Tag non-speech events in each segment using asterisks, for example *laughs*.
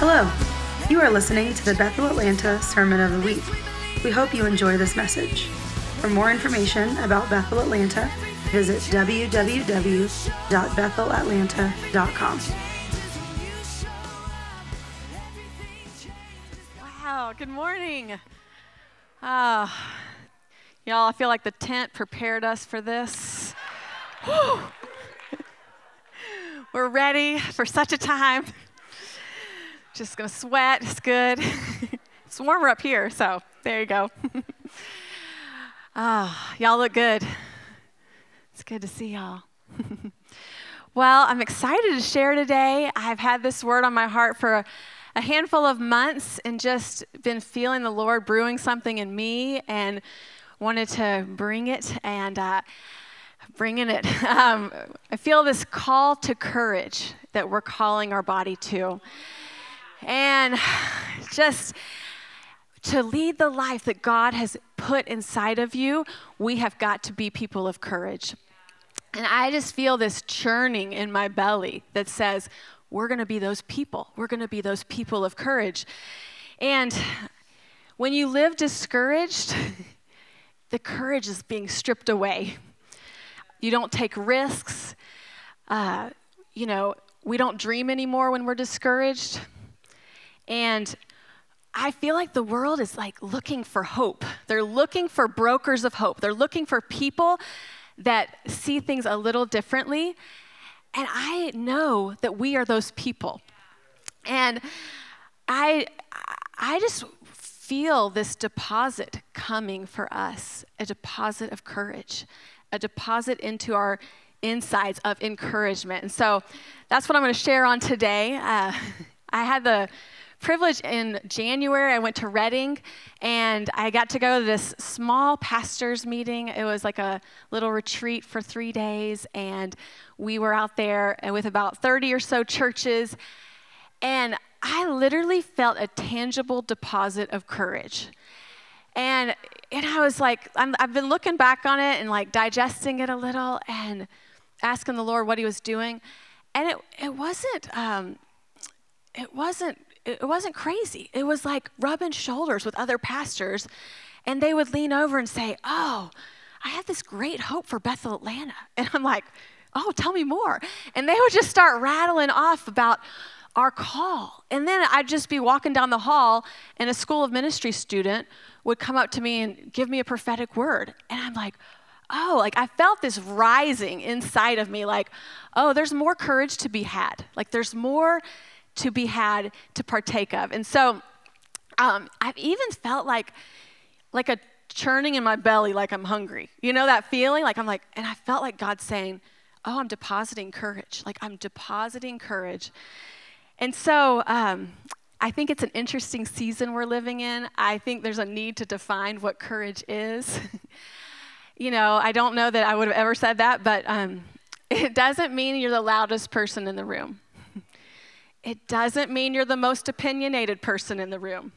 Hello. You are listening to the Bethel Atlanta Sermon of the Week. We hope you enjoy this message. For more information about Bethel Atlanta, visit www.bethelatlanta.com. Wow, good morning. Uh, y'all, I feel like the tent prepared us for this. We're ready for such a time. Just gonna sweat, it's good. *laughs* it's warmer up here, so there you go. *laughs* Ah, oh, y'all look good. It's good to see y'all. *laughs* well, I'm excited to share today. I've had this word on my heart for a, a handful of months and just been feeling the Lord brewing something in me and wanted to bring it and uh, bringing it. Um, I feel this call to courage that we're calling our body to. And *sighs* just to lead the life that God has put inside of you, we have got to be people of courage. And I just feel this churning in my belly that says, we're going to be those people. We're going to be those people of courage. And when you live discouraged, *laughs* the courage is being stripped away. You don't take risks. Uh, you know, we don't dream anymore when we're discouraged. And I feel like the world is like looking for hope. They're looking for brokers of hope. They're looking for people that see things a little differently. And I know that we are those people. And I I just feel this deposit coming for us, a deposit of courage, a deposit into our insides of encouragement. And so that's what I'm going to share on today. Uh, *laughs* I had the privilege in January. I went to Redding and I got to go to this small pastors meeting. It was like a little retreat for three days, and we were out there with about 30 or so churches. And I literally felt a tangible deposit of courage. And, and I was like, i have been looking back on it and like digesting it a little and asking the Lord what He was doing. And it, it wasn't, um, it wasn't it wasn't crazy. It was like rubbing shoulders with other pastors, and they would lean over and say, Oh, I have this great hope for Bethel Atlanta. *laughs* And I'm like, Oh, tell me more. And they would just start rattling off about our call. And then I'd just be walking down the hall, and a school of ministry student would come up to me and give me a prophetic word. And I'm like, oh, like I felt this rising inside of me, like, oh, there's more courage to be had. Like there's more to be had to partake of. And so um, I've even felt like, like a churning in my belly, like I'm hungry. You know that feeling? Like I'm like, and I felt like God saying, oh, I'm depositing courage. Like I'm depositing courage. And so um, I think it's an interesting season we're living in. I think there's a need to define what courage is. *laughs* you know, I don't know that I would have ever said that, but um, *laughs* it doesn't mean you're the loudest person in the room. It doesn't mean you're the most opinionated person in the room.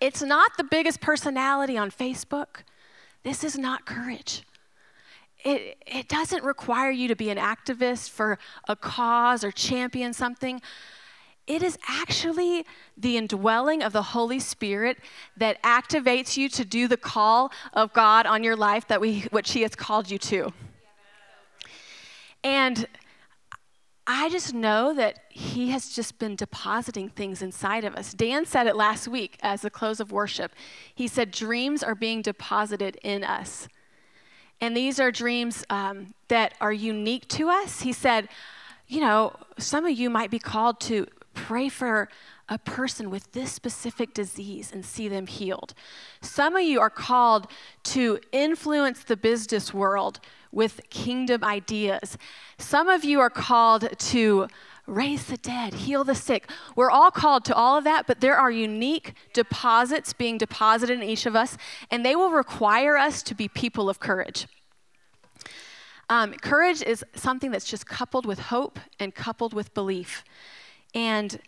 It's not the biggest personality on Facebook. This is not courage. It, it doesn't require you to be an activist for a cause or champion something. It is actually the indwelling of the Holy Spirit that activates you to do the call of God on your life that we, which He has called you to. And I just know that He has just been depositing things inside of us. Dan said it last week as the close of worship. He said, Dreams are being deposited in us. And these are dreams um, that are unique to us. He said, You know, some of you might be called to pray for a person with this specific disease and see them healed. Some of you are called to influence the business world with kingdom ideas. Some of you are called to raise the dead, heal the sick. We're all called to all of that, but there are unique deposits being deposited in each of us, and they will require us to be people of courage. Um, courage is something that's just coupled with hope and coupled with belief. And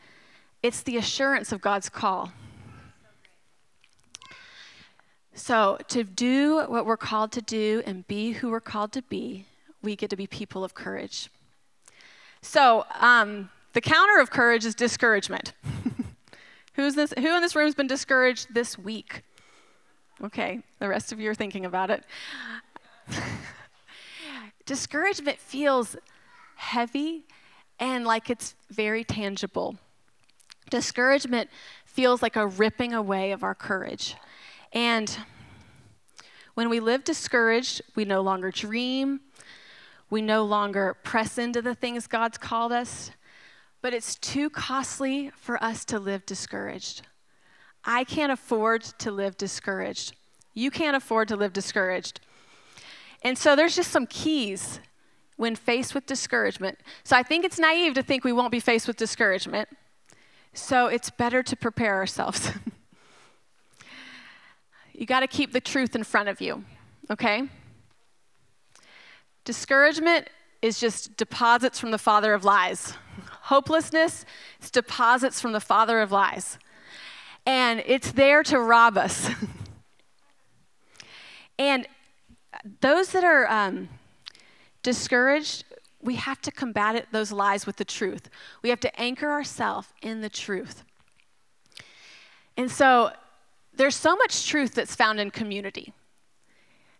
it's the assurance of God's call. So, to do what we're called to do and be who we're called to be, we get to be people of courage. So, um, the counter of courage is discouragement. *laughs* Who's this, who in this room has been discouraged this week? Okay, the rest of you are thinking about it. *laughs* Discouragement feels heavy and like it's very tangible. Discouragement feels like a ripping away of our courage. And when we live discouraged, we no longer dream, we no longer press into the things God's called us, but it's too costly for us to live discouraged. I can't afford to live discouraged. You can't afford to live discouraged. And so there's just some keys when faced with discouragement. So I think it's naive to think we won't be faced with discouragement. So it's better to prepare ourselves. *laughs* you got to keep the truth in front of you, okay? Discouragement is just deposits from the father of lies. Hopelessness is deposits from the father of lies. And it's there to rob us. *laughs* and those that are um, discouraged, we have to combat it, those lies with the truth. We have to anchor ourselves in the truth. And so there's so much truth that's found in community.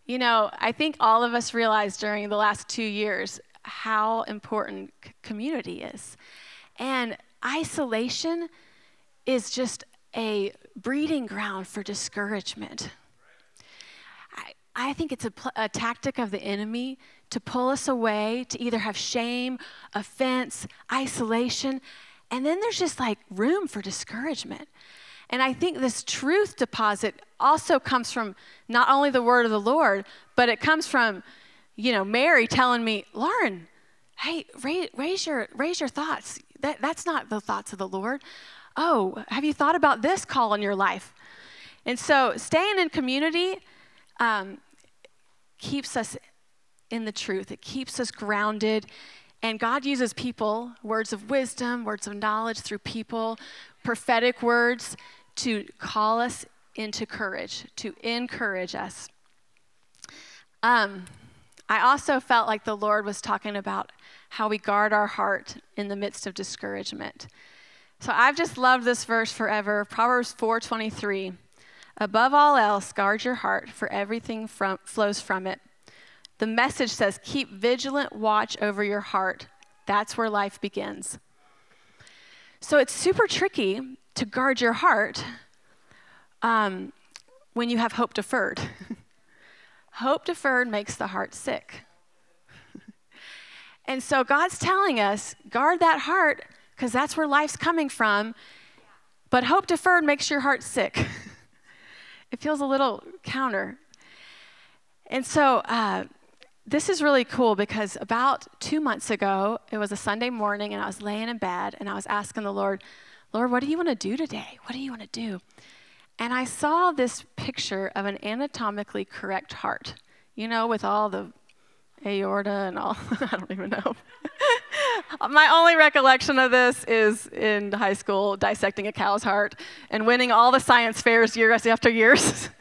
You know, I think all of us realized during the last two years how important community is. And isolation is just a breeding ground for discouragement. I, I think it's a, pl- a tactic of the enemy to pull us away, to either have shame, offense, isolation, and then there's just like room for discouragement. And I think this truth deposit also comes from not only the word of the Lord, but it comes from, you know, Mary telling me, Lauren, hey, raise, raise your, raise your thoughts. That, that's not the thoughts of the Lord. Oh, have you thought about this call in your life? And so staying in community um, keeps us in the truth, it keeps us grounded. And God uses people, words of wisdom, words of knowledge through people, prophetic words to call us into courage, to encourage us. Um, I also felt like the Lord was talking about how we guard our heart in the midst of discouragement. So I've just loved this verse forever. Proverbs 4:23. Above all else, guard your heart, for everything from, flows from it. The message says, keep vigilant watch over your heart. That's where life begins. So it's super tricky to guard your heart um, when you have hope deferred. *laughs* hope deferred makes the heart sick. *laughs* and so God's telling us guard that heart because that's where life's coming from. But hope deferred makes your heart sick. *laughs* it feels a little counter. And so uh, this is really cool because about two months ago, it was a Sunday morning, and I was laying in bed and I was asking the Lord, Lord, what do you want to do today? What do you want to do? And I saw this picture of an anatomically correct heart, you know, with all the aorta and all. *laughs* I don't even know. *laughs* My only recollection of this is in high school dissecting a cow's heart and winning all the science fairs year after years. *laughs*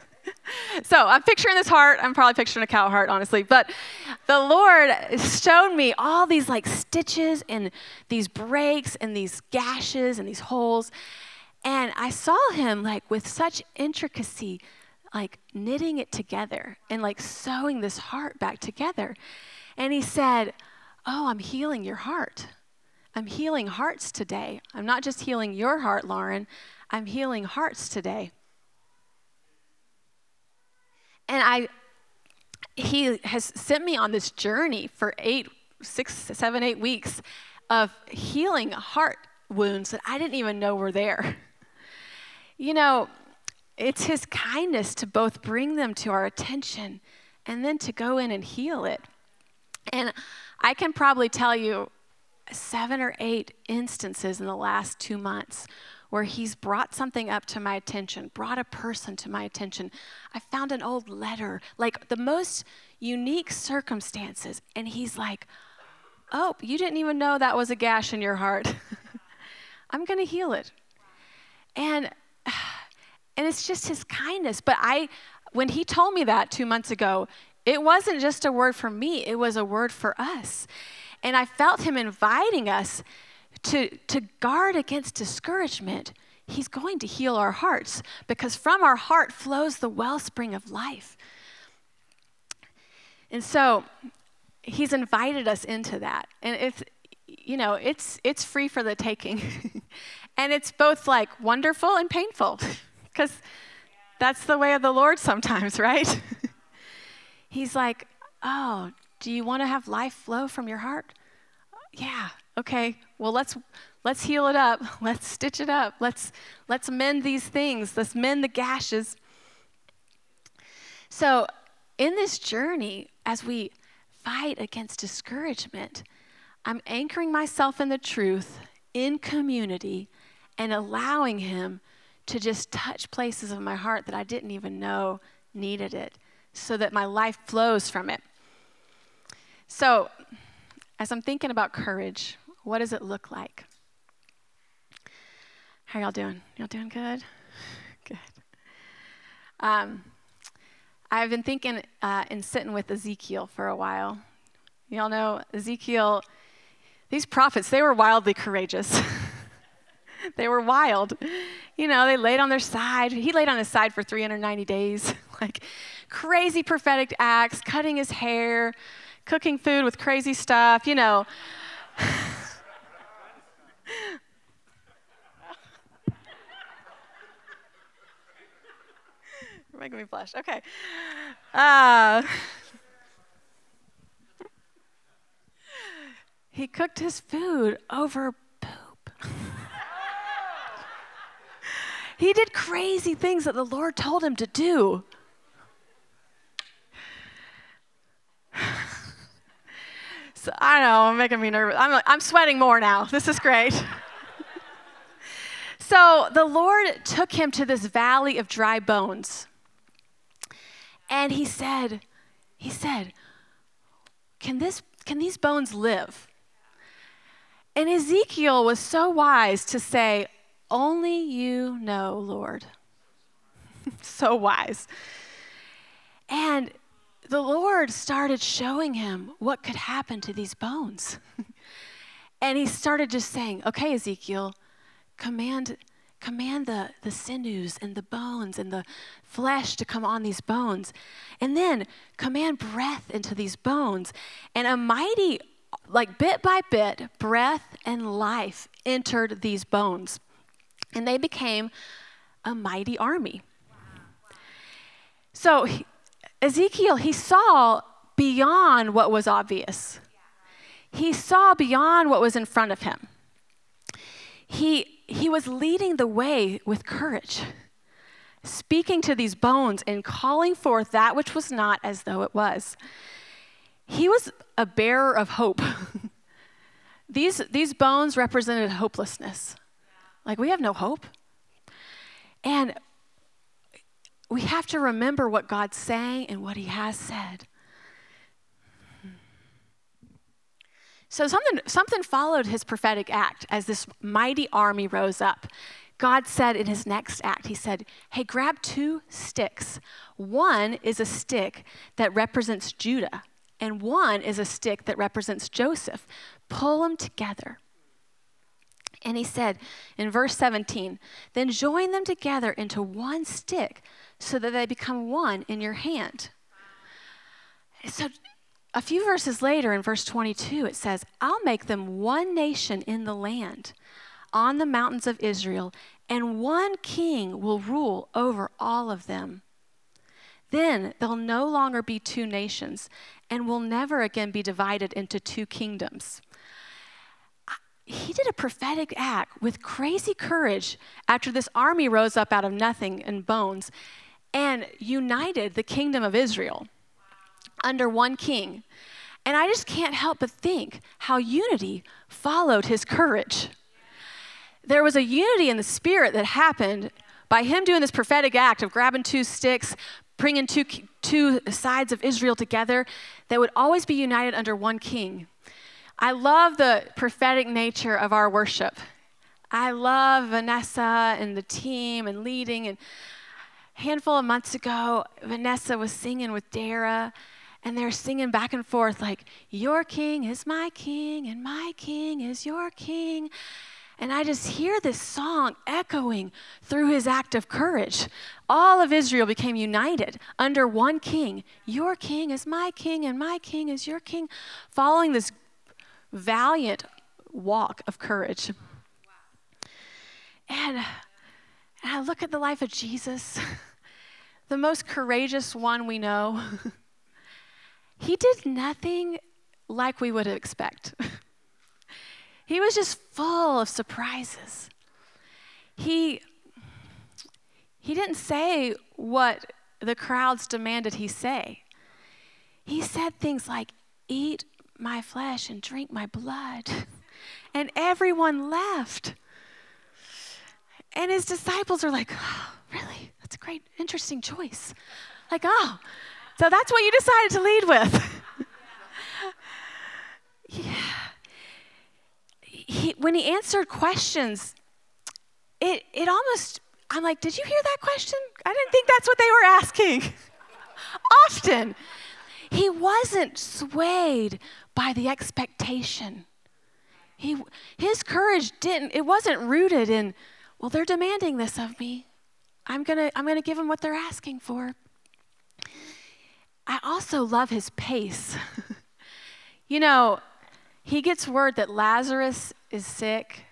so I'm picturing this heart. I'm probably picturing a cow heart, honestly. But the Lord showed me all these like stitches and these breaks and these gashes and these holes. And I saw him like with such intricacy, like knitting it together and like sewing this heart back together. And he said, Oh, I'm healing your heart. I'm healing hearts today. I'm not just healing your heart, Lauren. I'm healing hearts today. And I, he has sent me on this journey for eight, six, seven, eight weeks of healing heart wounds that I didn't even know were there. *laughs* You know, it's his kindness to both bring them to our attention and then to go in and heal it. And I can probably tell you seven or eight instances in the last two months where he's brought something up to my attention, brought a person to my attention. I found an old letter, like the most unique circumstances. And he's like, Oh, you didn't even know that was a gash in your heart. *laughs* I'm going to heal it. And *sighs* and it's just his kindness. But I when he told me that 2 months ago, it wasn't just a word for me, it was a word for us. And I felt him inviting us to, to guard against discouragement, He's going to heal our hearts because from our heart flows the wellspring of life. And so He's invited us into that. And if, you know, it's, it's free for the taking. *laughs* and it's both like wonderful and painful *laughs* because that's the way of the Lord sometimes, *laughs* right? He's like, oh, do you want to have life flow from your heart? Yeah, okay. Well, let's let's heal it up. *laughs* Let's stitch it up. Let's let's mend these things. Let's mend the gashes. So, in this journey as we fight against discouragement, I'm anchoring myself in the truth in community and allowing him to just touch places of my heart that I didn't even know needed it so that my life flows from it. So, as I'm thinking about courage, what does it look like? How y'all doing? Y'all doing good? *laughs* Good. Um, I've been thinking uh, and sitting with Ezekiel for a while. Y'all know Ezekiel, these prophets, they were wildly courageous. *laughs* they were wild. You know, they laid on their side. He laid on his side for 390 days. *laughs* like crazy prophetic acts, cutting his hair, cooking food with crazy stuff, you know. *laughs* You're making me blush. Okay. Uh, *laughs* he cooked his food over poop. *laughs* he did crazy things that the Lord told him to do. So I know, I'm making me nervous. I'm, I'm sweating more now. This is great. *laughs* so the Lord took him to this valley of dry bones. And he said, he said, can, this, can these bones live? And Ezekiel was so wise to say, Only you know, Lord. *laughs* so wise. And the Lord started showing him what could happen to these bones. *laughs* and he started just saying, Okay, Ezekiel, command, command the, the sinews and the bones and the flesh to come on these bones. And then command breath into these bones. And a mighty, like bit by bit, breath and life entered these bones. And they became a mighty army. So Ezekiel, he saw beyond what was obvious. He saw beyond what was in front of him. He, he was leading the way with courage, speaking to these bones and calling forth that which was not as though it was. He was a bearer of hope. *laughs* these, these bones represented hopelessness. Like, we have no hope. And we have to remember what God's saying and what He has said. So something, something followed his prophetic act as this mighty army rose up. God said in his next act, He said, Hey, grab two sticks. One is a stick that represents Judah, and one is a stick that represents Joseph. Pull them together. And he said in verse 17, Then join them together into one stick so that they become one in your hand. So, a few verses later, in verse 22, it says, I'll make them one nation in the land, on the mountains of Israel, and one king will rule over all of them. Then they'll no longer be two nations and will never again be divided into two kingdoms. He did a prophetic act with crazy courage after this army rose up out of nothing and bones and united the kingdom of Israel under one king. And I just can't help but think how unity followed his courage. There was a unity in the spirit that happened by him doing this prophetic act of grabbing two sticks, bringing two, two sides of Israel together that would always be united under one king. I love the prophetic nature of our worship. I love Vanessa and the team and leading and a handful of months ago, Vanessa was singing with Dara, and they're singing back and forth like, Your king is my king, and my king is your king. And I just hear this song echoing through his act of courage. All of Israel became united under one king. Your king is my king, and my king is your king, following this valiant walk of courage. And, and I look at the life of Jesus, *laughs* the most courageous one we know. *laughs* he did nothing like we would expect. *laughs* he was just full of surprises. He, he didn't say what the crowds demanded he say. He said things like, Eat my flesh and drink my blood. *laughs* And everyone left. And his disciples are like, oh, Really? That's a great, interesting choice. Like, oh, so that's what you decided to lead with. *laughs* yeah. He, when he answered questions, it, it almost, I'm like, did you hear that question? I didn't think that's what they were asking. *laughs* Often, he wasn't swayed by the expectation. He, his courage didn't, it wasn't rooted in, well, they're demanding this of me. I'm going to I'm going to give them what they're asking for. I also love his pace. *laughs* you know, he gets word that Lazarus is sick,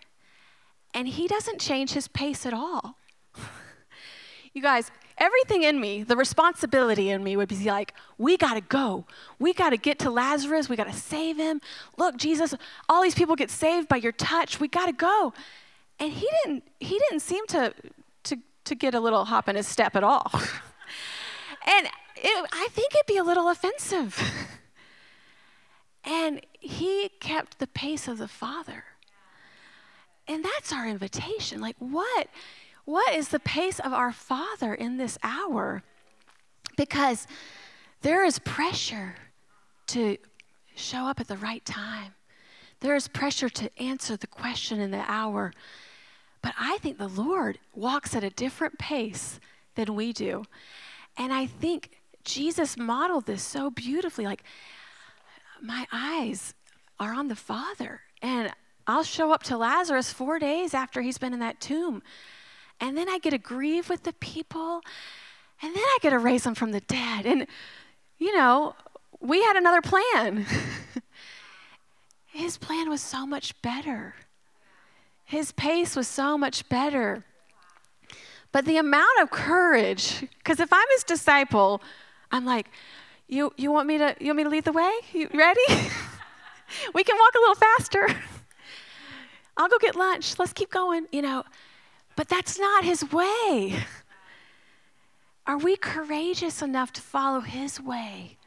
and he doesn't change his pace at all. *laughs* you guys, everything in me, the responsibility in me would be like, we got to go. We got to get to Lazarus. We got to save him. Look, Jesus, all these people get saved by your touch. We got to go. And he didn't he didn't seem to to to get a little hop in his step at all. *laughs* and it, I think it'd be a little offensive. and he kept the pace of the Father. And that's our invitation. Like what what is the pace of our Father in this hour? Because there is pressure to show up at the right time. There is pressure to answer the question in the hour. But I think the Lord walks at a different pace than we do. And I think Jesus modeled this so beautifully. Like, my eyes are on the Father. And I'll show up to Lazarus four days after he's been in that tomb. And then I get to grieve with the people. And then I get to raise them from the dead. And, you know, we had another plan. *laughs* His plan was so much better. His pace was so much better. But the amount of courage, because if I'm his disciple, I'm like, you, you want me to you want me to lead the way? You ready? *laughs* we can walk a little faster. *laughs* I'll go get lunch. Let's keep going, you know. But that's not his way. Are we courageous enough to follow his way?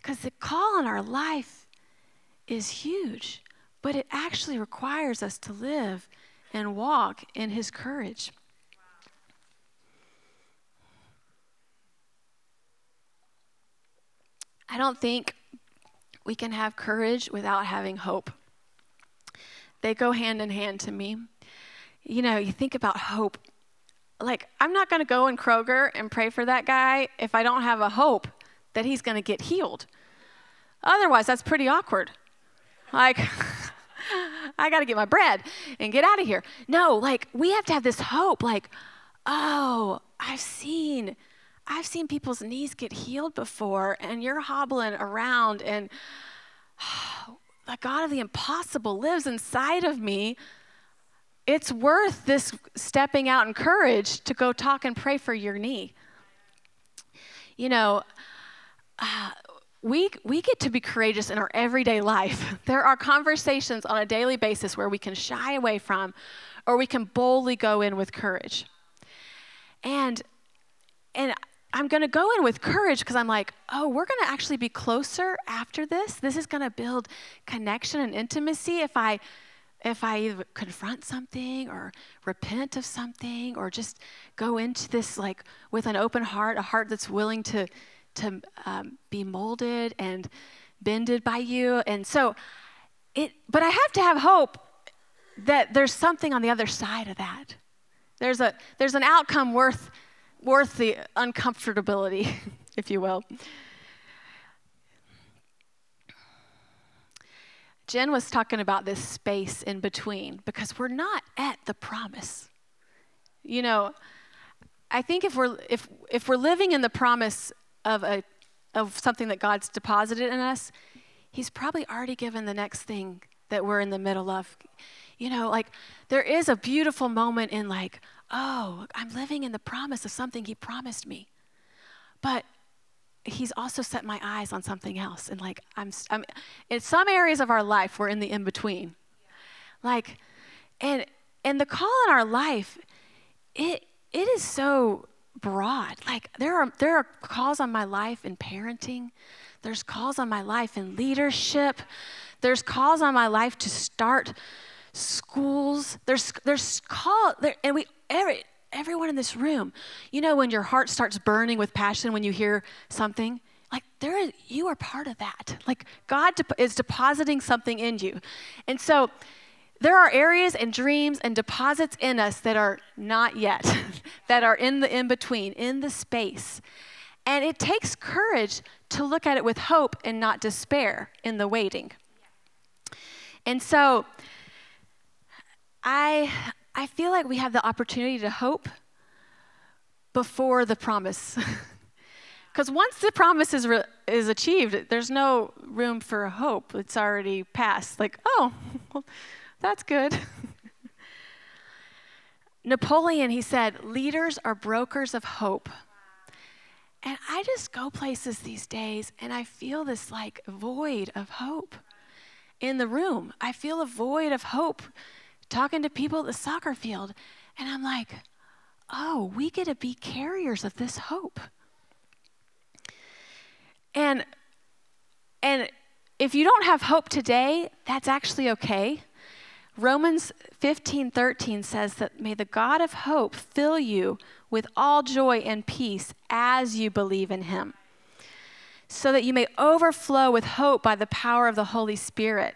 Because the call on our life is huge, but it actually requires us to live and walk in his courage. I don't think we can have courage without having hope. They go hand in hand to me. You know, you think about hope. Like, I'm not going to go in Kroger and pray for that guy if I don't have a hope that he's going to get healed. Otherwise, that's pretty awkward. Like, *laughs* I got to get my bread and get out of here. No, like, we have to have this hope. Like, oh, I've seen. I've seen people's knees get healed before, and you're hobbling around, and *sighs* oh, the God of the impossible lives inside of me. It's worth this stepping out in courage to go talk and pray for your knee. You know, uh, we, we get to be courageous in our everyday life. *laughs* There are conversations on a daily basis where we can shy away from or we can boldly go in with courage. And, and I'm going to go in with courage because I'm like, oh, we're going to actually be closer after this. This is going to build connection and intimacy if I if I confront something or repent of something or just go into this like with an open heart, a heart that's willing to to um, be molded and bended by you. And so it but I have to have hope that there's something on the other side of that. There's a there's an outcome worth worth the uncomfortability, *laughs* if you will. Jen was talking about this space in between because we're not at the promise. You know, I think if we're if if we're living in the promise of a of something that God's deposited in us, He's probably already given the next thing that we're in the middle of. You know, like there is a beautiful moment in like, oh, I'm living in the promise of something He promised me, but he's also set my eyes on something else. And like i'm, I'm in some areas of our life we're in the in between like and and the call in our life it it is so broad. Like there are there are calls on my life in parenting. There's calls on my life in leadership. There's calls on my life to start schools there's there's call there and we every everyone in this room, you know, when your heart starts burning with passion when you hear something, like there is, you are part of that. Like God is depositing something in you. And so there are areas and dreams and deposits in us that are not yet, *laughs* that are in the in between, in the space. And it takes courage to look at it with hope and not despair in the waiting. And so I I feel like we have the opportunity to hope before the promise. *laughs* Because once the promise is, re- is achieved, there's no room for hope. It's already passed. Like, oh, *laughs* well, that's good. *laughs* Napoleon, he said, leaders are brokers of hope. And I just go places these days and I feel this like void of hope in the room. I feel a void of hope talking to people at the soccer field, and I'm like, oh, we get to be carriers of this hope. And and if you don't have hope today, that's actually okay. Romans 15, 13 says that may the God of hope fill you with all joy and peace as you believe in him, so that you may overflow with hope by the power of the Holy Spirit.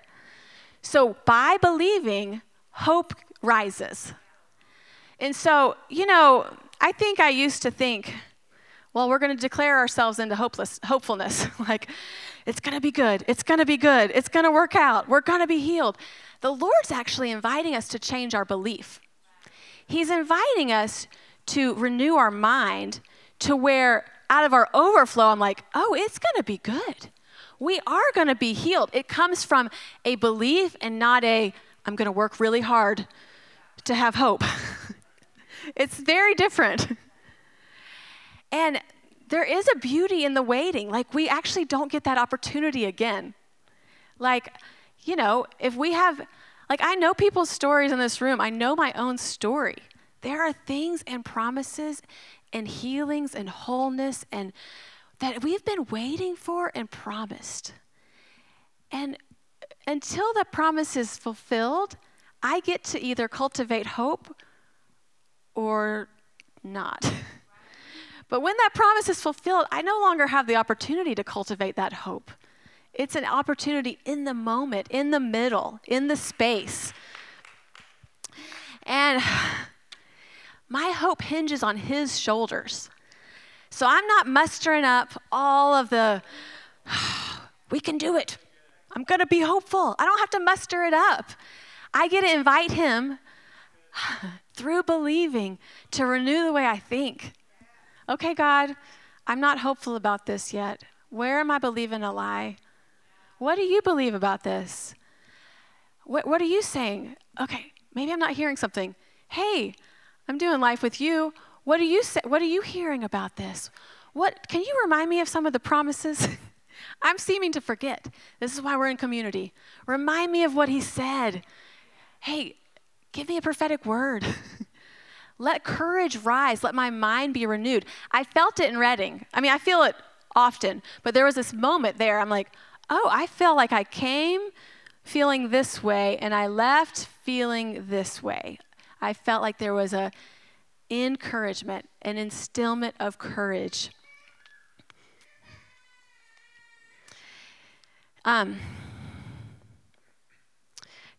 So, by believing, hope rises. And so, you know, I think I used to think, well, we're going to declare ourselves into hopeless, hopefulness. *laughs* like, it's going to be good. It's going to be good. It's going to work out. We're going to be healed. The Lord's actually inviting us to change our belief. He's inviting us to renew our mind to where out of our overflow, I'm like, oh, it's going to be good. We are going to be healed. It comes from a belief and not a, I'm going to work really hard to have hope. *laughs* it's very different. *laughs* And there is a beauty in the waiting. Like, we actually don't get that opportunity again. Like, you know, if we have, like, I know people's stories in this room, I know my own story. There are things and promises and healings and wholeness and that we've been waiting for and promised. And until the promise is fulfilled, I get to either cultivate hope or not. *laughs* but when that promise is fulfilled, I no longer have the opportunity to cultivate that hope. It's an opportunity in the moment, in the middle, in the space. And *sighs* my hope hinges on his shoulders. So I'm not mustering up all of the, *sighs* we can do it. I'm going to be hopeful. I don't have to muster it up. I get to invite him *sighs* through believing to renew the way I think. Okay, God, I'm not hopeful about this yet. Where am I believing a lie? What do you believe about this? What, what are you saying? Okay, maybe I'm not hearing something. Hey, I'm doing life with you. What are you say, what are you hearing about this? What can you remind me of some of the promises? *laughs* I'm seeming to forget. This is why we're in community. Remind me of what he said. Hey, give me a prophetic word. *laughs* Let courage rise. Let my mind be renewed. I felt it in Redding. I mean, I feel it often, but there was this moment there. I'm like, oh, I feel like I came feeling this way and I left feeling this way. I felt like there was a encouragement, an instillment of courage. Um,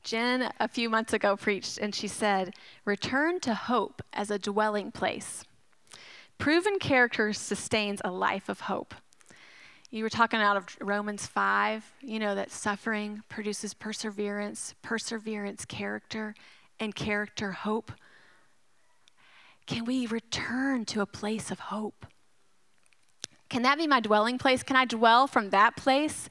Jen, a few months ago, preached and she said, Return to hope as a dwelling place. Proven character sustains a life of hope. You were talking out of Romans 5, you know, that suffering produces perseverance, perseverance, character, and character, hope. Can we return to a place of hope? Can that be my dwelling place? Can I dwell from that place?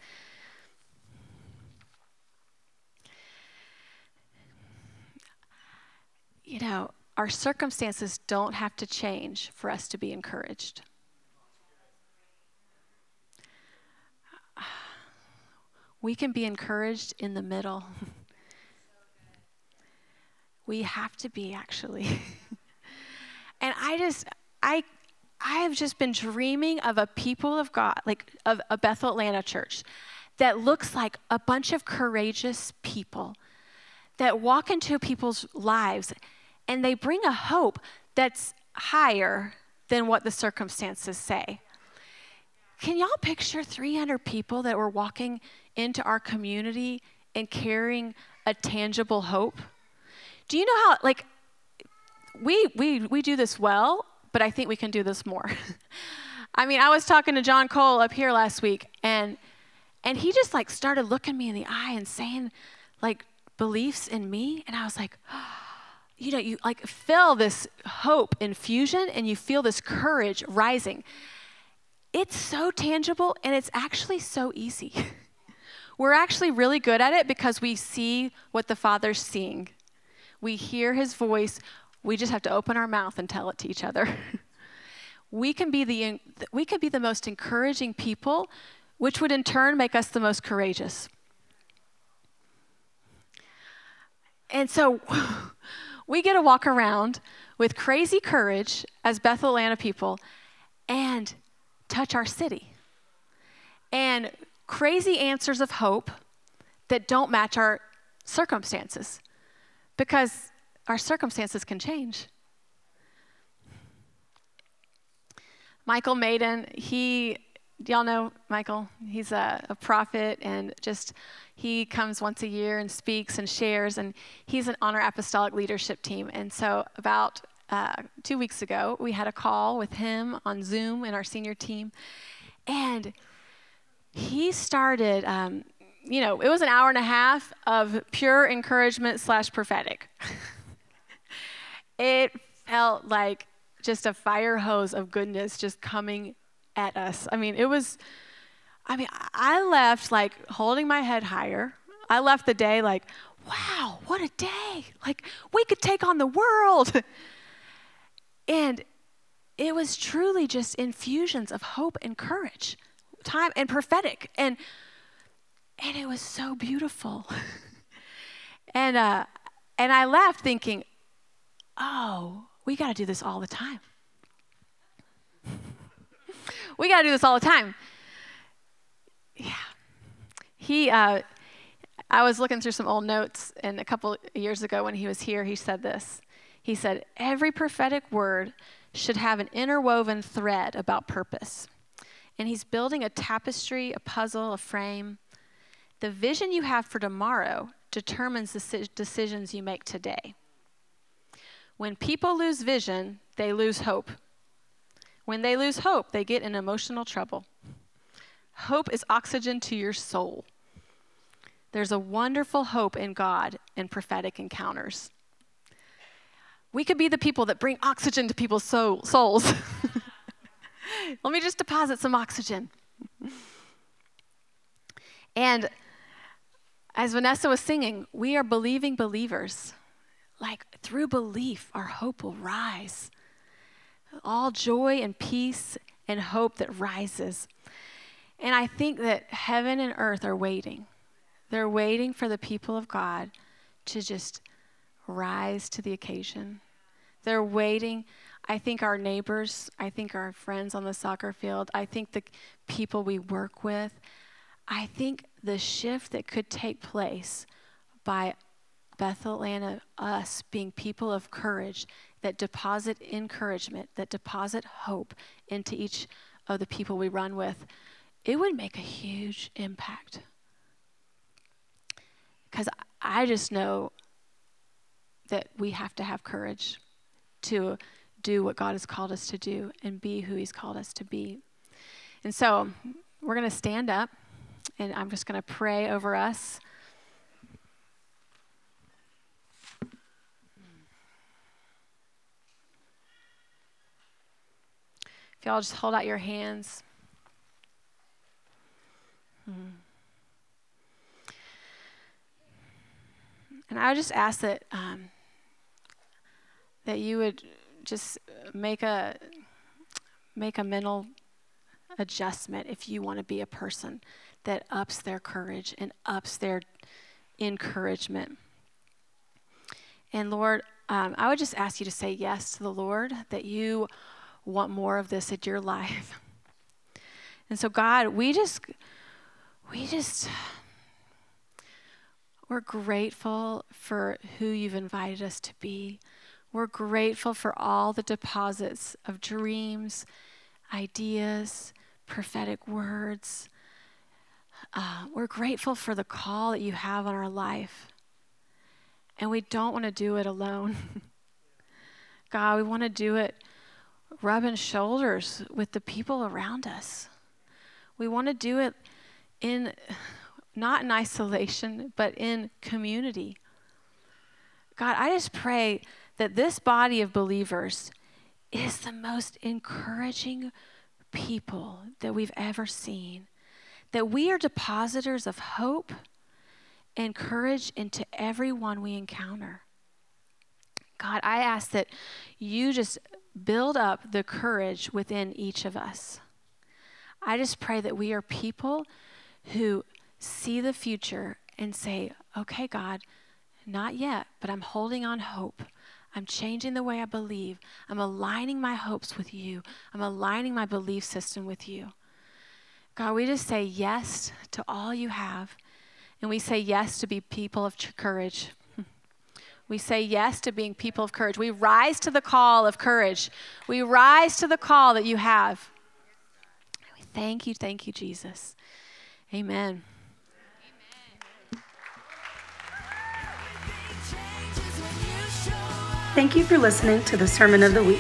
You know, our circumstances don't have to change for us to be encouraged. We can be encouraged in the middle. *laughs* we have to be, actually. *laughs* and I just, I, I have just been dreaming of a people of God, like of a Bethel Atlanta church, that looks like a bunch of courageous people that walk into people's lives and they bring a hope that's higher than what the circumstances say. Can y'all picture 300 people that were walking into our community and carrying a tangible hope. Do you know how, like, we, we, we do this well, but I think we can do this more. *laughs* I mean, I was talking to John Cole up here last week, and and he just like started looking me in the eye and saying like beliefs in me, and I was like, *gasps* oh, you know, you like feel this hope infusion, and you feel this courage rising. It's so tangible, and it's actually so easy. *laughs* We're actually really good at it because we see what the Father's seeing. We hear his voice. We just have to open our mouth and tell it to each other. *laughs* we can be the we could be the most encouraging people, which would in turn make us the most courageous. And so *laughs* we get to walk around with crazy courage as Bethel Atlanta people and touch our city. And crazy answers of hope that don't match our circumstances because our circumstances can change. Michael Maiden, he, y'all know Michael? He's a, a, prophet and just, he comes once a year and speaks and shares, and he's an honor apostolic leadership team. And so, about uh, two weeks ago, we had a call with him on Zoom in our senior team. And he started, um, you know, it was an hour and a half of pure encouragement slash prophetic. *laughs* it felt like just a fire hose of goodness just coming at us. I mean, it was, I mean, I left like holding my head higher. I left the day like, wow, what a day. Like, we could take on the world. *laughs* and it was truly just infusions of hope and courage time and prophetic and and it was so beautiful *laughs* and uh and i left thinking oh we got to do this all the time we got to do this all the time yeah he uh i was looking through some old notes and a couple years ago when he was here he said this he said every prophetic word should have an interwoven thread about purpose and he's building a tapestry, a puzzle, a frame. The vision you have for tomorrow determines the decisions you make today. When people lose vision, they lose hope. When they lose hope, they get in emotional trouble. Hope is oxygen to your soul. There's a wonderful hope in God in prophetic encounters. We could be the people that bring oxygen to people's soul, souls. *laughs* Let me just deposit some oxygen. and as Vanessa was singing, we are believing believers. Like through belief, our hope will rise. All joy and peace and hope that rises. And I think that heaven and earth are waiting. They're waiting for the people of God to just rise to the occasion. They're waiting I think our neighbors, I think our friends on the soccer field, I think the people we work with, I think the shift that could take place by Bethel Atlanta, us being people of courage that deposit encouragement, that deposit hope into each of the people we run with, it would make a huge impact. Because I just know that we have to have courage to do what God has called us to do and be who He's called us to be. And so we're going to stand up, and I'm just going to pray over us. Y'all just hold out your hands. Hmm. And I would just ask that um, that you would just make a make a mental adjustment if you want to be a person that ups their courage and ups their encouragement. And Lord, um, I would just ask you to say yes to the Lord, that you want more of this in your life. *laughs* And so, God, we just, we just, we're grateful for who you've invited us to be. We're grateful for all the deposits of dreams, ideas, prophetic words. Uh, we're grateful for the call that you have on our life. And we don't want to do it alone. *laughs* God, we want to do it rubbing shoulders with the people around us. We want to do it in not in isolation, but in community. God, I just pray that this body of believers is the most encouraging people that we've ever seen. That we are depositors of hope and courage into everyone we encounter. God, I ask that you just build up the courage within each of us. I just pray that we are people who see the future and say, okay, God, not yet, but I'm holding on hope. I'm changing the way I believe. I'm aligning my hopes with you. I'm aligning my belief system with you. God, we just say yes to all you have. And we say yes to be people of courage. We say yes to being people of courage. We rise to the call of courage. We rise to the call that you have. We thank you, thank you, Jesus. Amen. Thank you for listening to the Sermon of the Week.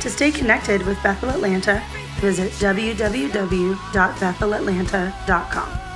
To stay connected with Bethel Atlanta, visit www.bethelatlanta.com.